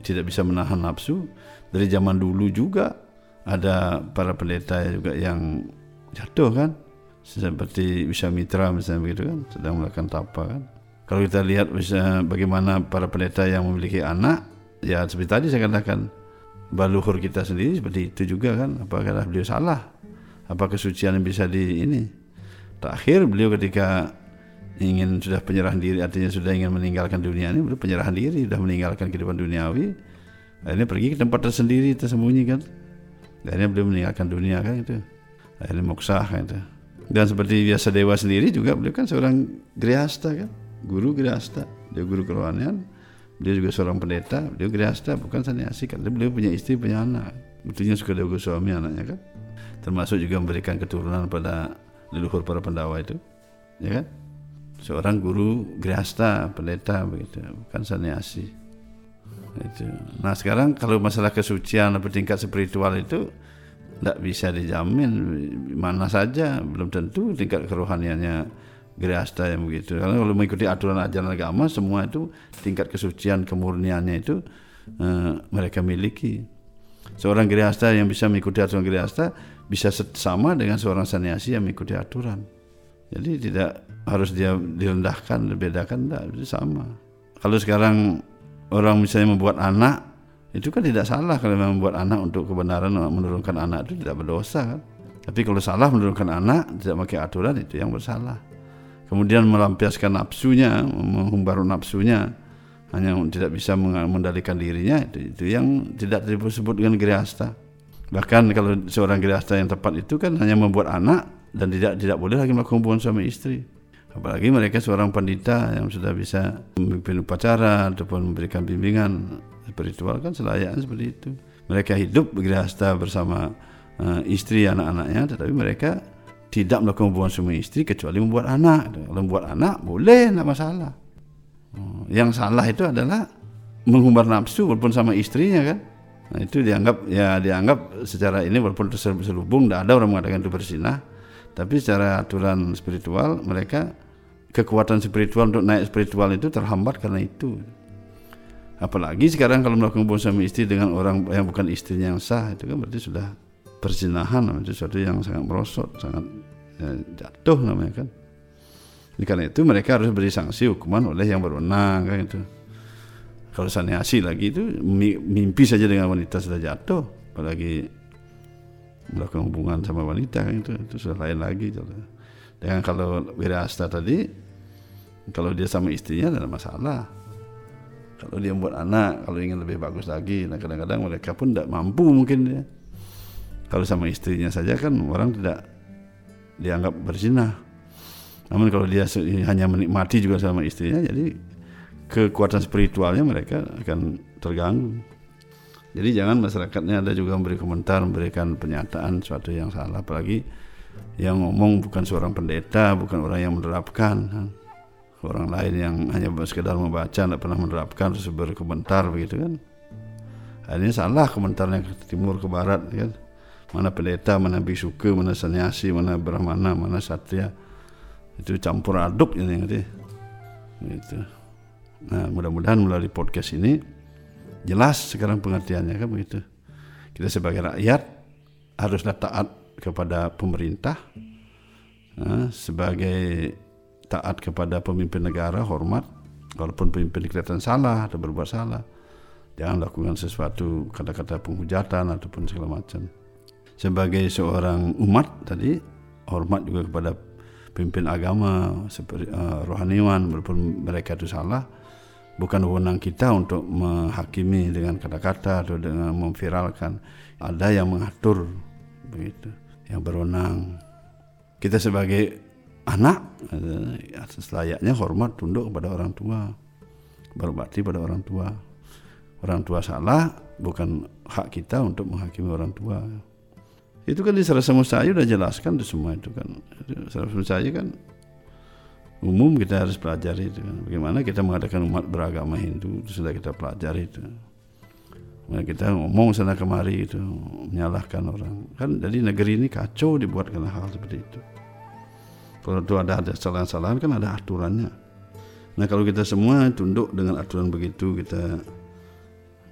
tidak bisa menahan nafsu dari zaman dulu juga ada para pendeta juga yang jatuh kan seperti Wishamitra misalnya begitu kan sedang melakukan tapa kan. Kalau kita lihat bisa bagaimana para pendeta yang memiliki anak ya seperti tadi saya katakan baluhur kita sendiri seperti itu juga kan apakah beliau salah apa kesucian yang bisa di ini terakhir beliau ketika ingin sudah penyerahan diri artinya sudah ingin meninggalkan dunia ini beliau penyerahan diri sudah meninggalkan kehidupan duniawi akhirnya pergi ke tempat tersendiri tersembunyi kan akhirnya beliau meninggalkan dunia kan itu akhirnya moksah kan itu dan seperti biasa dewa sendiri juga beliau kan seorang grihasta kan guru grihasta dia guru kerohanian dia juga seorang pendeta, dia grihasta bukan sanyasi kan. Dia beliau punya istri, punya anak. Betulnya suka ada suami anaknya kan. Termasuk juga memberikan keturunan pada leluhur para pendawa itu. Ya kan? Seorang guru grihasta, pendeta begitu, bukan sanyasi. Itu. Nah sekarang kalau masalah kesucian atau tingkat spiritual itu tidak bisa dijamin mana saja belum tentu tingkat kerohaniannya Grihasta yang begitu. Karena kalau mengikuti aturan ajaran agama semua itu tingkat kesucian kemurniannya itu uh, mereka miliki. Seorang Grihasta yang bisa mengikuti aturan Grihasta bisa sama dengan seorang sanyasi yang mengikuti aturan. Jadi tidak harus dia direndahkan, dibedakan, tidak, itu sama. Kalau sekarang orang misalnya membuat anak, itu kan tidak salah kalau membuat anak untuk kebenaran menurunkan anak itu tidak berdosa kan. Tapi kalau salah menurunkan anak tidak pakai aturan itu yang bersalah. kemudian melampiaskan nafsunya, menghumbar nafsunya, hanya tidak bisa mengendalikan dirinya itu, itu yang tidak disebut dengan grihasta. Bahkan kalau seorang grihasta yang tepat itu kan hanya membuat anak dan tidak tidak boleh lagi melakukan hubungan suami istri. Apalagi mereka seorang pandita yang sudah bisa memimpin upacara ataupun memberikan bimbingan spiritual kan selayaknya seperti itu. Mereka hidup grihasta bersama uh, istri anak-anaknya, tetapi mereka tidak melakukan hubungan suami istri kecuali membuat anak. Kalau membuat anak boleh, tidak masalah. Hmm, yang salah itu adalah menghumbar nafsu walaupun sama istrinya kan. Nah, itu dianggap ya dianggap secara ini walaupun terselubung tidak ada orang mengatakan itu bersinah, tapi secara aturan spiritual mereka kekuatan spiritual untuk naik spiritual itu terhambat karena itu. Apalagi sekarang kalau melakukan hubungan suami istri dengan orang yang bukan istrinya yang sah itu kan berarti sudah perzinahan itu sesuatu yang sangat merosot, sangat ya, jatuh namanya kan. Jadi karena itu mereka harus beri sanksi hukuman oleh yang berwenang kan itu kalau saniasi lagi itu mimpi saja dengan wanita sudah jatuh. Apalagi melakukan hubungan sama wanita kan itu itu sudah lain lagi dengan kalau wirasta tadi kalau dia sama istrinya tidak masalah. Kalau dia buat anak kalau ingin lebih bagus lagi nah kadang-kadang mereka pun tidak mampu mungkin ya kalau sama istrinya saja kan orang tidak dianggap berzina namun kalau dia hanya menikmati juga sama istrinya jadi kekuatan spiritualnya mereka akan terganggu. Jadi jangan masyarakatnya ada juga memberi komentar, memberikan pernyataan suatu yang salah, apalagi yang ngomong bukan seorang pendeta, bukan orang yang menerapkan, orang lain yang hanya sekedar membaca, tidak pernah menerapkan, terus berkomentar begitu kan. Akhirnya salah komentarnya ke timur ke barat kan. Mana pendeta, mana bisuke, mana sanyasi, mana brahmana, mana satria. Itu campur aduk ini gitu. gitu. Nah, mudah-mudahan melalui podcast ini jelas sekarang pengertiannya kan begitu. Kita sebagai rakyat haruslah taat kepada pemerintah, nah, sebagai taat kepada pemimpin negara, hormat, walaupun pemimpin kelihatan salah atau berbuat salah, jangan lakukan sesuatu kata-kata penghujatan ataupun segala macam. Sebagai seorang umat tadi, hormat juga kepada pemimpin agama, seperti uh, rohaniwan, walaupun mereka itu salah, bukan wewenang kita untuk menghakimi dengan kata-kata atau dengan memviralkan. Ada yang mengatur begitu, yang berwenang. Kita sebagai anak ya, selayaknya hormat tunduk kepada orang tua, berbakti pada orang tua. Orang tua salah bukan hak kita untuk menghakimi orang tua. Itu kan di Sarasa Musayu sudah jelaskan itu semua itu kan. Sarasa Musayu kan umum kita harus pelajari itu kan. Bagaimana kita mengadakan umat beragama Hindu itu sudah kita pelajari itu. Nah, kita ngomong sana kemari itu menyalahkan orang. Kan jadi negeri ini kacau dibuat karena hal seperti itu. Kalau itu ada ada kesalahan-kesalahan kan ada aturannya. Nah kalau kita semua tunduk dengan aturan begitu kita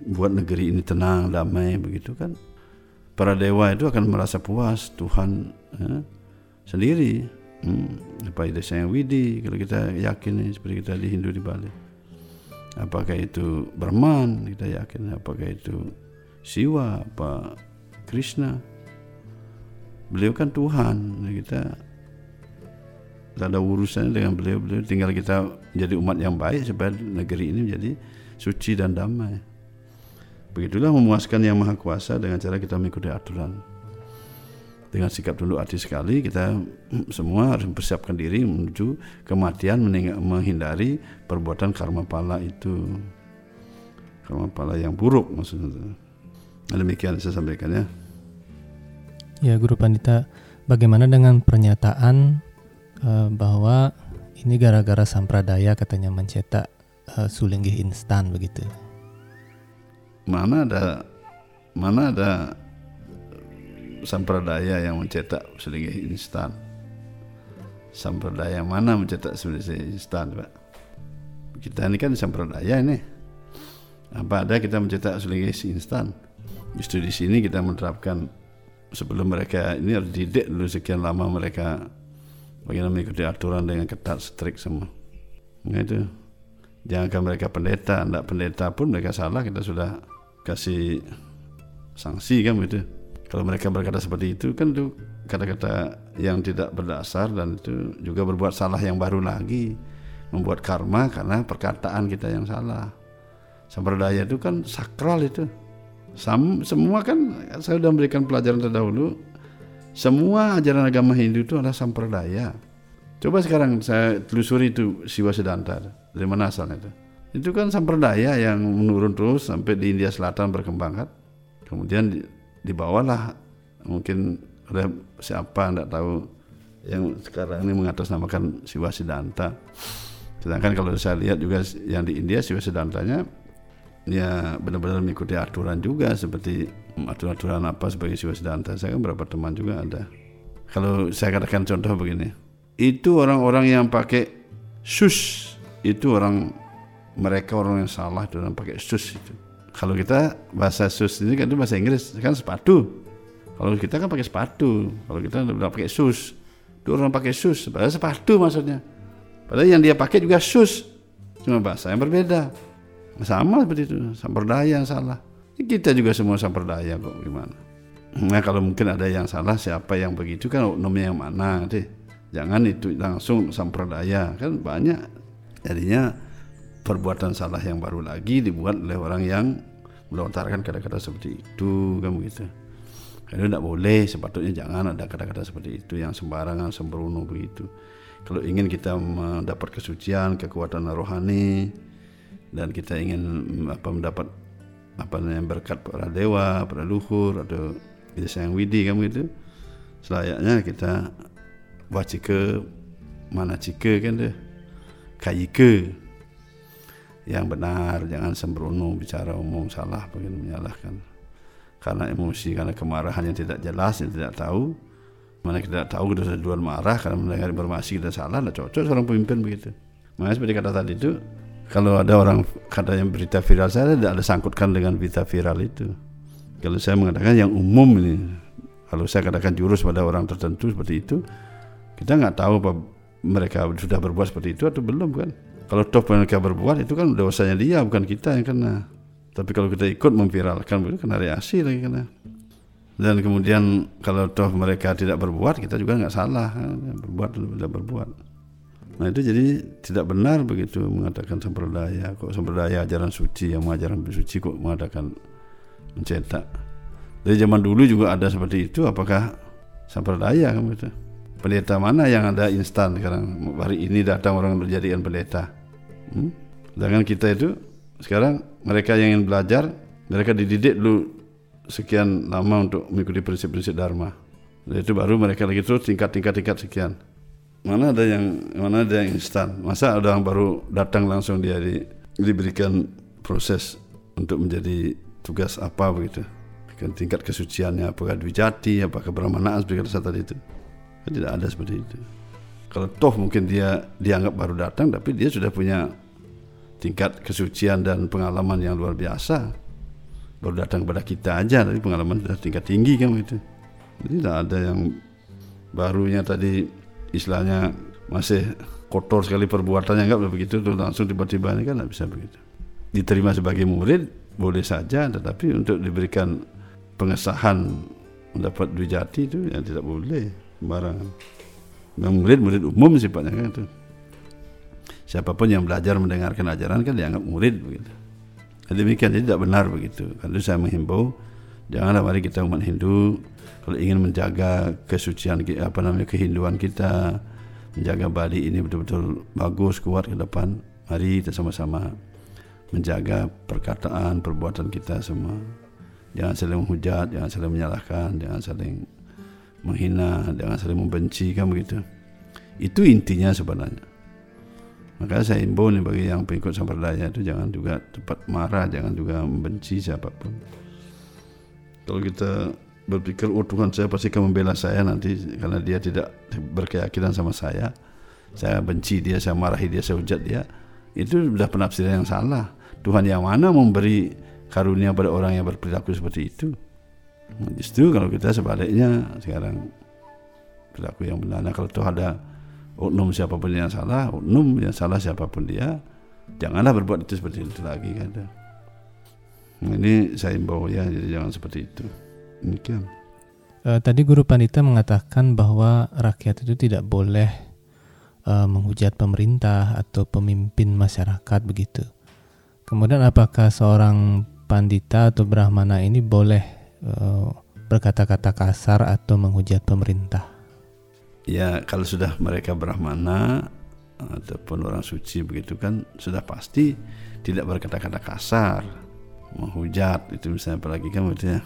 buat negeri ini tenang damai begitu kan para dewa itu akan merasa puas Tuhan ya, sendiri hmm, apa itu sayang widi kalau kita yakin seperti kita di Hindu di Bali. Apakah itu Brahman kita yakin apakah itu Siwa apa Krishna. Beliau kan Tuhan kita tidak ada urusannya dengan beliau beliau tinggal kita jadi umat yang baik supaya negeri ini menjadi suci dan damai. Begitulah memuaskan yang maha kuasa dengan cara kita mengikuti aturan dengan sikap tunduk hati sekali kita semua harus mempersiapkan diri menuju kematian menghindari perbuatan karma pala itu. Karma pala yang buruk maksudnya. Nah, demikian saya sampaikan ya.
Ya Guru Pandita bagaimana dengan pernyataan uh, bahwa ini gara-gara sampradaya katanya mencetak uh, sulinggih instan begitu?
Mana ada mana ada sampradaya yang mencetak selinggih instan. Sampradaya mana mencetak selinggih instan, Pak? Kita ini kan sampradaya ini. Apa ada kita mencetak selinggih instan? Justru di sini kita menerapkan sebelum mereka ini harus didik dulu sekian lama mereka bagaimana mengikuti aturan dengan ketat strik semua. Nah itu jangankan mereka pendeta, tidak pendeta pun mereka salah kita sudah kasih sanksi kan begitu. Kalau mereka berkata seperti itu kan itu kata-kata yang tidak berdasar dan itu juga berbuat salah yang baru lagi membuat karma karena perkataan kita yang salah. Sampradaya itu kan sakral itu. Sam, semua kan saya sudah memberikan pelajaran terdahulu semua ajaran agama Hindu itu adalah sampradaya coba sekarang saya telusuri itu Siwa Siddhanta dari mana asalnya itu? Itu kan sampradaya yang menurun terus sampai di India Selatan berkembang kan? Kemudian di, dibawalah mungkin oleh siapa tidak tahu yang sekarang ini mengatasnamakan Siwa Siddhanta. Sedangkan kalau saya lihat juga yang di India Siwa Siddhantanya ya benar-benar mengikuti aturan juga seperti aturan-aturan apa sebagai Siwa Siddhanta. Saya kan berapa teman juga ada. Kalau saya katakan contoh begini itu orang-orang yang pakai sus itu orang mereka orang yang salah dalam pakai sus itu kalau kita bahasa sus ini kan itu bahasa Inggris. Kan sepatu. Kalau kita kan pakai sepatu. Kalau kita udah pakai sus itu orang pakai sus padahal sepatu maksudnya. Padahal yang dia pakai juga sus cuma bahasa yang berbeda. Sama seperti itu. Samperdaya yang salah. Kita juga semua samperdaya kok gimana? Nah kalau mungkin ada yang salah siapa yang begitu kan oknumnya yang mana deh jangan itu langsung samperdaya. Kan banyak jadinya perbuatan salah yang baru lagi dibuat oleh orang yang melontarkan kata-kata seperti itu kan begitu itu tidak boleh sepatutnya jangan ada kata-kata seperti itu yang sembarangan sembrono begitu kalau ingin kita mendapat kesucian kekuatan rohani dan kita ingin apa mendapat apa namanya berkat para dewa, para luhur atau desa yang widi kan begitu. Selayaknya kita wacike mana cike kan deh kayike yang benar jangan sembrono bicara umum salah begini menyalahkan. Karena emosi karena kemarahan yang tidak jelas yang tidak tahu. Mana kita tidak tahu kita sudah duluan marah karena mendengar informasi kita salah tidak cocok seorang pemimpin begitu. Makanya seperti kata tadi itu kalau ada orang katanya berita viral saya tidak ada sangkutkan dengan berita viral itu. Kalau saya mengatakan yang umum ini kalau saya katakan jurus pada orang tertentu seperti itu kita nggak tahu apa mereka sudah berbuat seperti itu atau belum kan kalau toh mereka berbuat itu kan dosanya dia bukan kita yang kena tapi kalau kita ikut memviralkan itu kena reaksi lagi kena dan kemudian kalau toh mereka tidak berbuat kita juga nggak salah berbuat tidak berbuat Nah itu jadi tidak benar begitu mengatakan sampradaya. Kok sampradaya ajaran suci yang mengajaran suci kok mengatakan mencetak. Dari zaman dulu juga ada seperti itu. Apakah sampradaya kan begitu? Pendeta mana yang ada instan sekarang hari ini datang orang menjadikan pendeta. Hmm? Sedangkan kita itu sekarang mereka yang ingin belajar mereka dididik dulu sekian lama untuk mengikuti prinsip-prinsip dharma. Dan itu baru mereka lagi terus tingkat-tingkat-tingkat sekian mana ada yang mana ada yang instan masa ada yang baru datang langsung dia di, diberikan proses untuk menjadi tugas apa begitu kan tingkat kesuciannya apakah dwijati apakah brahmana seperti kata tadi itu kan tidak ada seperti itu. Kalau toh mungkin dia dianggap baru datang tapi dia sudah punya tingkat kesucian dan pengalaman yang luar biasa. Baru datang kepada kita aja tapi pengalaman sudah tingkat tinggi kan begitu jadi tidak ada yang barunya tadi istilahnya masih kotor sekali perbuatannya enggak begitu tuh langsung tiba-tiba ini kan tidak bisa begitu. Diterima sebagai murid boleh saja tetapi untuk diberikan pengesahan mendapat dwijati itu ya tidak boleh sembarangan. Memang murid murid umum sifatnya kan itu. Siapa pun yang belajar mendengarkan ajaran kan dianggap murid begitu. Jadi demikian jadi tidak benar begitu. Karena saya menghimbau janganlah mari kita umat Hindu kalau ingin menjaga kesucian apa namanya kehinduan kita menjaga Bali ini betul-betul bagus kuat ke depan mari kita sama-sama menjaga perkataan perbuatan kita semua. Jangan saling menghujat jangan saling menyalahkan jangan saling menghina jangan saling membenci kan begitu. Itu intinya sebenarnya. Maka saya imbau nih bagi yang pengikut sampradaya itu jangan juga cepat marah jangan juga membenci siapa pun. Kalau kita berpikir oh Tuhan saya pasti akan membela saya nanti karena dia tidak berkeyakinan sama saya. Saya benci dia saya marahi dia saya hujat dia. Itu sudah penafsiran yang salah. Tuhan yang mana memberi karunia pada orang yang berperilaku seperti itu justru kalau kita sebaliknya sekarang perilaku yang benar. Nah, kalau Tuhan ada oknum siapa pun yang salah oknum yang salah siapa pun dia janganlah berbuat itu seperti itu lagi kan? Ini saya imbau ya jadi jangan seperti itu. Demikian.
Eh, tadi guru pandita mengatakan bahwa rakyat itu tidak boleh eh, menghujat pemerintah atau pemimpin masyarakat begitu. Kemudian apakah seorang pandita atau brahmana ini boleh eh, berkata-kata kasar atau menghujat pemerintah?
Ya kalau sudah mereka brahmana ataupun orang suci begitu kan sudah pasti tidak berkata-kata kasar, menghujat itu misalnya apalagi kan begitu ya.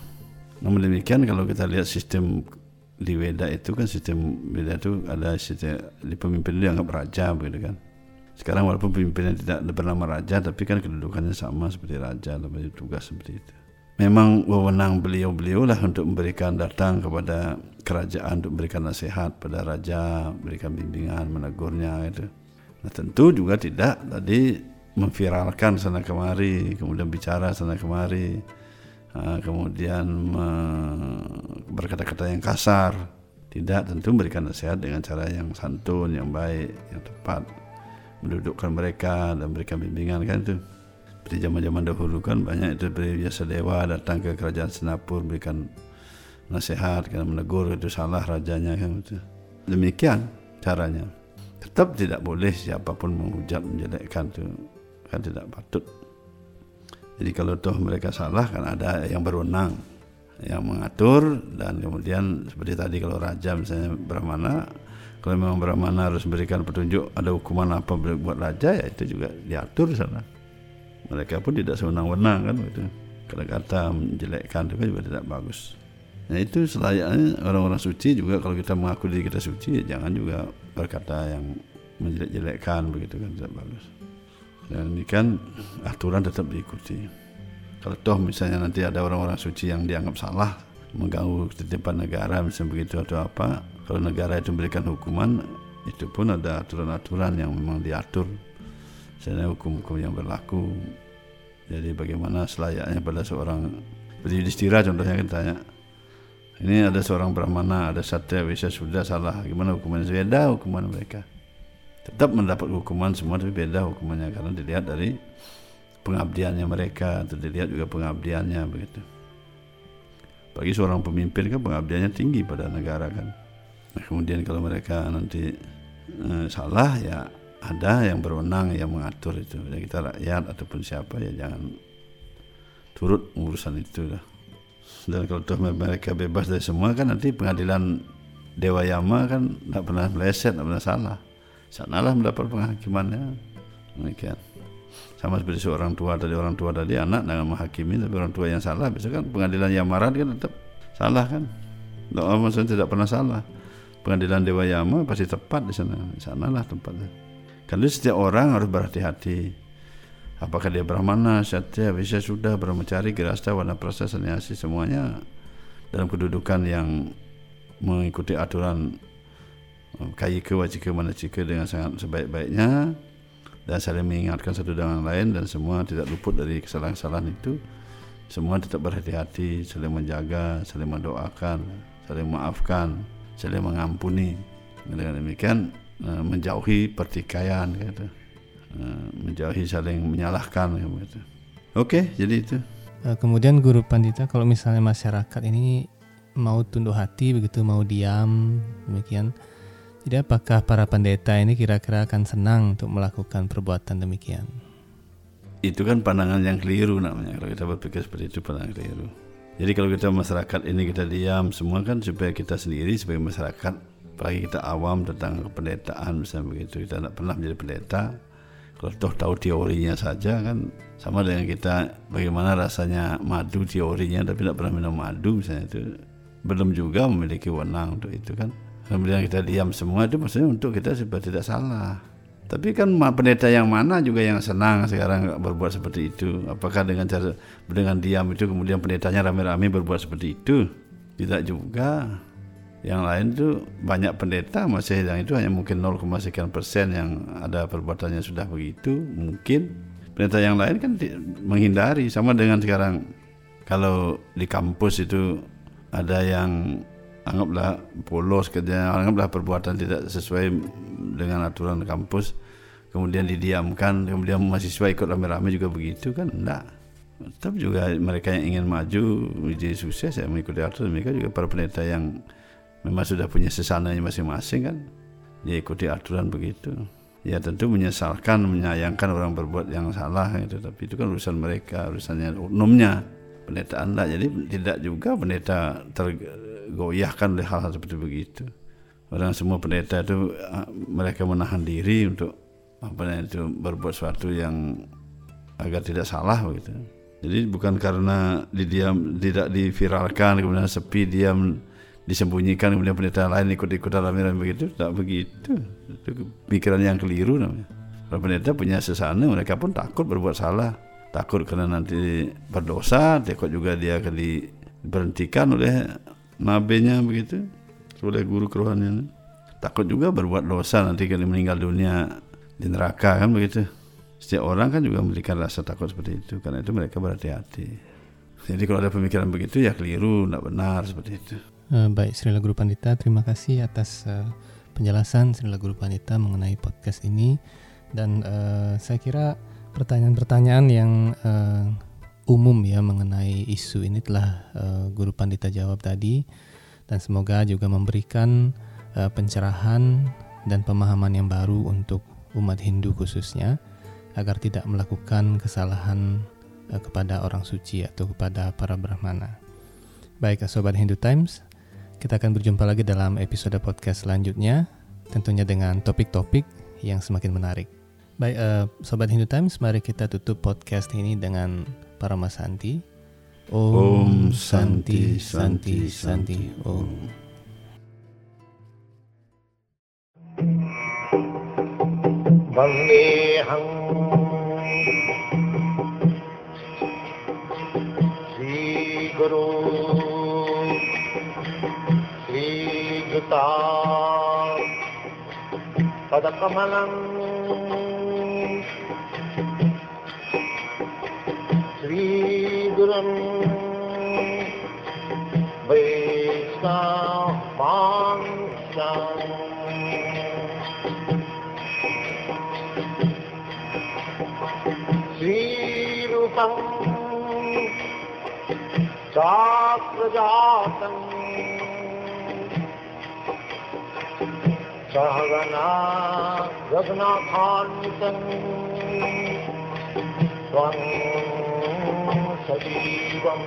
Namun demikian kalau kita lihat sistem di Weda itu kan sistem Weda itu ada sistem di pemimpin dianggap raja begitu kan. Sekarang walaupun pemimpinnya tidak bernama raja tapi kan kedudukannya sama seperti raja lebih tugas seperti itu. Memang wewenang beliau-beliau lah untuk memberikan datang kepada kerajaan untuk memberikan nasihat pada raja, memberikan bimbingan, menegurnya itu. Nah tentu juga tidak tadi memviralkan sana kemari, kemudian bicara sana kemari, uh, kemudian berkata-kata yang kasar. Tidak tentu memberikan nasihat dengan cara yang santun, yang baik, yang tepat, mendudukkan mereka dan memberikan bimbingan kan itu. Seperti zaman-zaman dahulu kan banyak itu biasa dewa datang ke kerajaan Senapur memberikan nasihat karena menegur itu salah rajanya kan itu. Demikian caranya. Tetap tidak boleh siapa pun menghujat menjelekkan itu kan tidak patut. Jadi kalau toh mereka salah kan ada yang berwenang yang mengatur dan kemudian seperti tadi kalau raja misalnya Brahmana kalau memang Brahmana harus memberikan petunjuk ada hukuman apa buat raja ya itu juga diatur di sana. Mereka pun tidak sewenang-wenang kan begitu. Kata-kata menjelekkan itu kan juga tidak bagus. Nah itu selayaknya orang-orang suci juga kalau kita mengaku diri kita suci jangan juga berkata yang menjelek-jelekkan begitu kan tidak bagus. Dan ini kan aturan tetap diikuti. Kalau toh misalnya nanti ada orang-orang suci yang dianggap salah mengganggu ketitipan negara misalnya begitu atau apa, kalau negara itu memberikan hukuman itu pun ada aturan-aturan yang memang diatur. Misalnya hukum-hukum yang berlaku. Jadi bagaimana selayaknya pada seorang seperti Yudhistira contohnya kita tanya, ini ada seorang brahmana, ada satya, bisa sudah salah. Gimana hukumannya? Beda hukuman mereka. Tetap mendapat hukuman semua tapi beda hukumannya karena dilihat dari pengabdiannya mereka atau dilihat juga pengabdiannya begitu. Bagi seorang pemimpin kan pengabdiannya tinggi pada negara kan. Nah, kemudian kalau mereka nanti eh, salah ya ada yang berwenang yang mengatur itu. Ya kita rakyat ataupun siapa ya jangan turut urusan itu lah. Dan kalau toh mereka bebas dari semua kan nanti pengadilan Dewa Yama kan tidak pernah meleset, tidak pernah salah. Sanalah mendapat penghakimannya. Demikian. Sama seperti seorang tua tadi orang tua tadi anak dengan menghakimi tapi orang tua yang salah bisa kan pengadilan Yamaran kan tetap salah kan. Doa maksudnya tidak pernah salah. Pengadilan Dewa Yama pasti tepat di sana. Di sanalah tempatnya. Karena setiap orang harus berhati-hati. Apakah dia brahmana, satya, bisa sudah brahmacari, girasta, warna prasa, sannyasi semuanya dalam kedudukan yang mengikuti aturan kayika, wajika, manacika dengan sangat sebaik-baiknya dan saling mengingatkan satu dengan lain dan semua tidak luput dari kesalahan-kesalahan itu. Semua tetap berhati-hati saling menjaga saling mendoakan saling memaafkan saling mengampuni. Dengan demikian eh, menjauhi pertikaian gitu Eh, menjauhi saling menyalahkan gitu. Oke, jadi itu.
Eh, Kemudian guru pandita kalau misalnya masyarakat ini mau tunduk hati begitu mau diam demikian. Jadi apakah para pendeta ini kira-kira akan senang untuk melakukan perbuatan demikian?
Itu kan pandangan yang keliru namanya. Kalau kita berpikir seperti itu pandangan keliru. Jadi kalau kita masyarakat ini kita diam semua kan supaya kita sendiri sebagai masyarakat apalagi kita awam tentang kependetaan misalnya begitu. Kita tidak pernah menjadi pendeta. Kalau toh tahu teorinya saja kan sama dengan kita bagaimana rasanya madu teorinya tapi tidak pernah minum madu misalnya itu. Belum juga memiliki wewenang untuk itu kan. Kemudian kita diam semua itu maksudnya untuk kita supaya tidak salah. Tapi kan pendeta yang mana juga yang senang sekarang berbuat seperti itu? Apakah dengan cara dengan diam itu kemudian pendetanya rame-rame berbuat seperti itu? Tidak juga yang lain itu banyak pendeta masih yang itu hanya mungkin 0, sekian persen yang ada perbuatannya sudah begitu mungkin. Pendeta yang lain kan menghindari. Sama dengan sekarang kalau di kampus itu ada yang anggaplah polos kerja anggaplah perbuatan tidak sesuai dengan aturan kampus kemudian didiamkan kemudian mahasiswa ikut rame-rame juga begitu kan? Enggak. Tetap juga mereka yang ingin maju menjadi sukses ya mengikuti aturan. Mereka juga para pendeta yang memang sudah punya sesananya masing-masing kan? Dia ikuti aturan begitu. Ya tentu menyesalkan menyayangkan orang berbuat yang salah gitu. Tapi itu kan urusan mereka urusannya umumnya. Pendeta anda jadi tidak juga pendeta tergoyahkan oleh hal-hal seperti begitu. Orang semua pendeta itu ah, mereka menahan diri untuk apa itu berbuat sesuatu yang agar tidak salah begitu. Jadi bukan karena didiam tidak diviralkan kemudian sepi diam disembunyikan kemudian pendeta lain ikut-ikut dalam begitu. Tak begitu. Itu pikiran yang keliru namanya. Para pendeta punya sesana mereka pun takut berbuat salah. Takut karena nanti berdosa takut juga dia akan diberhentikan oleh nabinya begitu oleh guru kerohanian. Takut juga berbuat dosa nanti kalau meninggal dunia di neraka kan begitu. Setiap orang kan juga memberikan rasa takut seperti itu. Karena itu mereka berhati-hati. Jadi kalau ada pemikiran begitu ya keliru tidak benar seperti itu
baik, Srila Guru Pandita, terima kasih atas uh, penjelasan Srila Guru Pandita mengenai podcast ini. Dan uh, saya kira pertanyaan-pertanyaan yang uh, umum ya mengenai isu ini telah uh, Guru Pandita jawab tadi. Dan semoga juga memberikan uh, pencerahan dan pemahaman yang baru untuk umat Hindu khususnya agar tidak melakukan kesalahan kepada orang suci atau kepada para brahmana. Baik, Sobat Hindu Times, kita akan berjumpa lagi dalam episode podcast selanjutnya, tentunya dengan topik-topik yang semakin menarik. Baik, uh, Sobat Hindu Times, mari kita tutup podcast ini dengan Parama Santi.
Om, Om Santi, Santi,
Santi,
Santi, Om. Vande'ham पदकमलम्। श्रीगुरुम्। वैष्णवांशम् श्रीरूपम्। चाप्रजातम् सहगना रघुनाथान्वितम् त्वं सजीवम्